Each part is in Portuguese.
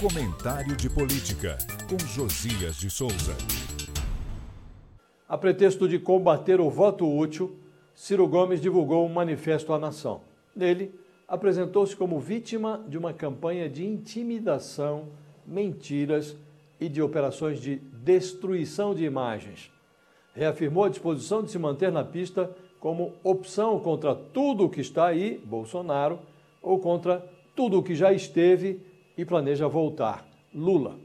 Comentário de Política, com Josias de Souza. A pretexto de combater o voto útil, Ciro Gomes divulgou um manifesto à nação. Nele, apresentou-se como vítima de uma campanha de intimidação, mentiras e de operações de destruição de imagens. Reafirmou a disposição de se manter na pista como opção contra tudo o que está aí, Bolsonaro, ou contra tudo o que já esteve e planeja voltar, Lula.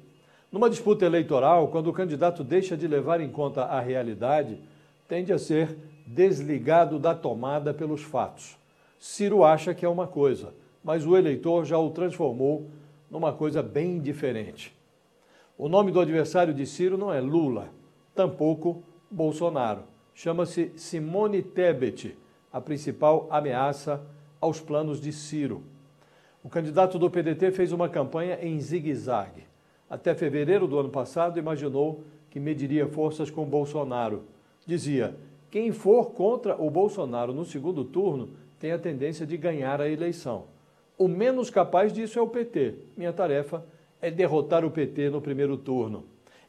Numa disputa eleitoral, quando o candidato deixa de levar em conta a realidade, tende a ser desligado da tomada pelos fatos. Ciro acha que é uma coisa, mas o eleitor já o transformou numa coisa bem diferente. O nome do adversário de Ciro não é Lula, tampouco Bolsonaro. Chama-se Simone Tebet, a principal ameaça aos planos de Ciro. O candidato do PDT fez uma campanha em zigue-zague. Até fevereiro do ano passado, imaginou que mediria forças com Bolsonaro. Dizia: quem for contra o Bolsonaro no segundo turno tem a tendência de ganhar a eleição. O menos capaz disso é o PT. Minha tarefa é derrotar o PT no primeiro turno.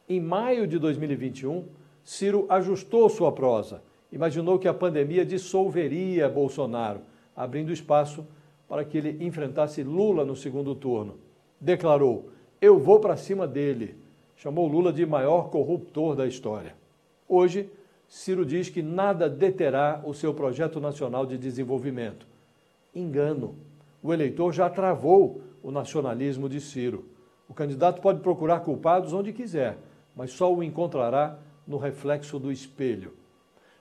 Em maio de 2021, Ciro ajustou sua prosa. Imaginou que a pandemia dissolveria Bolsonaro, abrindo espaço para que ele enfrentasse Lula no segundo turno. Declarou: Eu vou para cima dele. Chamou Lula de maior corruptor da história. Hoje, Ciro diz que nada deterá o seu projeto nacional de desenvolvimento. Engano. O eleitor já travou o nacionalismo de Ciro. O candidato pode procurar culpados onde quiser, mas só o encontrará no reflexo do espelho.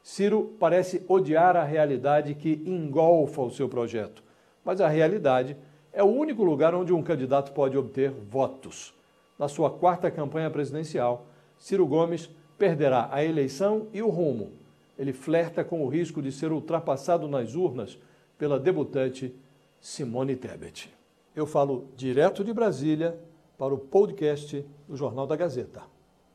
Ciro parece odiar a realidade que engolfa o seu projeto mas a realidade é o único lugar onde um candidato pode obter votos. Na sua quarta campanha presidencial, Ciro Gomes perderá a eleição e o rumo. Ele flerta com o risco de ser ultrapassado nas urnas pela debutante Simone Tebet. Eu falo direto de Brasília para o podcast do Jornal da Gazeta.